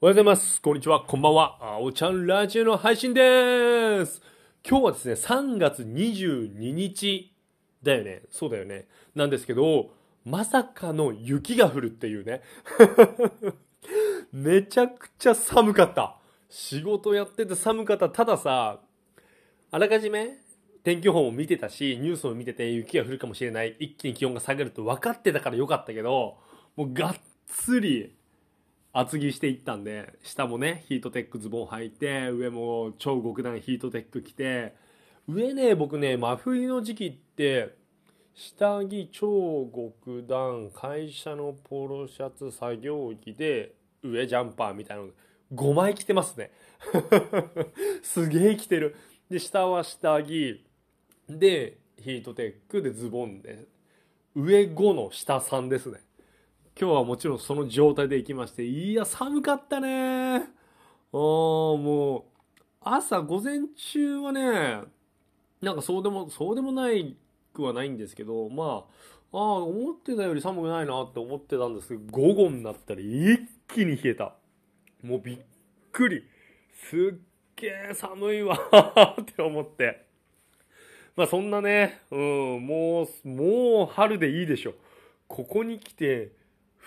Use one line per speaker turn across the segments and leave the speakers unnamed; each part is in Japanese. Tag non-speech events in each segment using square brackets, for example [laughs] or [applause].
おはようございます。こんにちは。こんばんは。あおちゃんラジオの配信でーす。今日はですね、3月22日だよね。そうだよね。なんですけど、まさかの雪が降るっていうね。[laughs] めちゃくちゃ寒かった。仕事やってて寒かった。たださ、あらかじめ天気予報も見てたし、ニュースも見てて雪が降るかもしれない。一気に気温が下がると分かってたからよかったけど、もうがっつり厚着していったんで下もねヒートテックズボン履いて上も超極暖ヒートテック着て上ね僕ね真冬の時期って下着超極暖会社のポロシャツ作業着で上ジャンパーみたいなの5枚着てますね。[laughs] すげえ着てる。で下は下着でヒートテックでズボンで上5の下3ですね。今日はもちろんその状態で行きまして、いや、寒かったねあーもう、朝、午前中はね、なんかそうでも、そうでもないくはないんですけど、まあ、ああ、思ってたより寒くないなって思ってたんですけど、午後になったら一気に冷えた。もうびっくり。すっげえ寒いわ [laughs] って思って。まあそんなね、うん、もう、もう春でいいでしょ。ここに来て、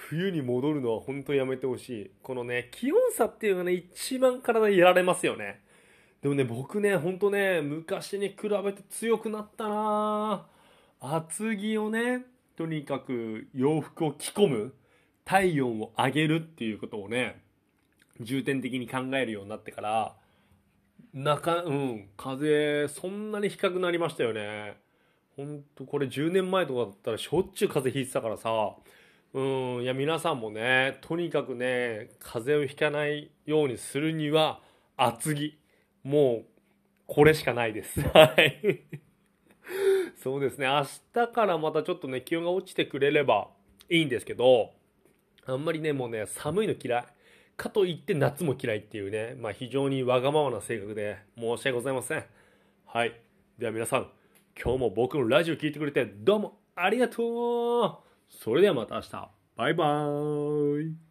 冬に戻るのは本当やめてほしい。このね、気温差っていうのがね、一番体やられますよね。でもね、僕ね、ほんとね、昔に比べて強くなったな厚着をね、とにかく洋服を着込む、体温を上げるっていうことをね、重点的に考えるようになってから、中、うん、風、そんなに低くなりましたよね。ほんと、これ10年前とかだったらしょっちゅう風邪ひいてたからさ、うん、いや皆さんもね、とにかくね、風邪をひかないようにするには、厚着。もう、これしかないです。[laughs] はい。そうですね、明日からまたちょっとね、気温が落ちてくれればいいんですけど、あんまりね、もうね、寒いの嫌い。かといって夏も嫌いっていうね、まあ非常にわがままな性格で申し訳ございません。はい。では皆さん、今日も僕のラジオ聞いてくれてどうもありがとうそれではまた明日。バイバーイ。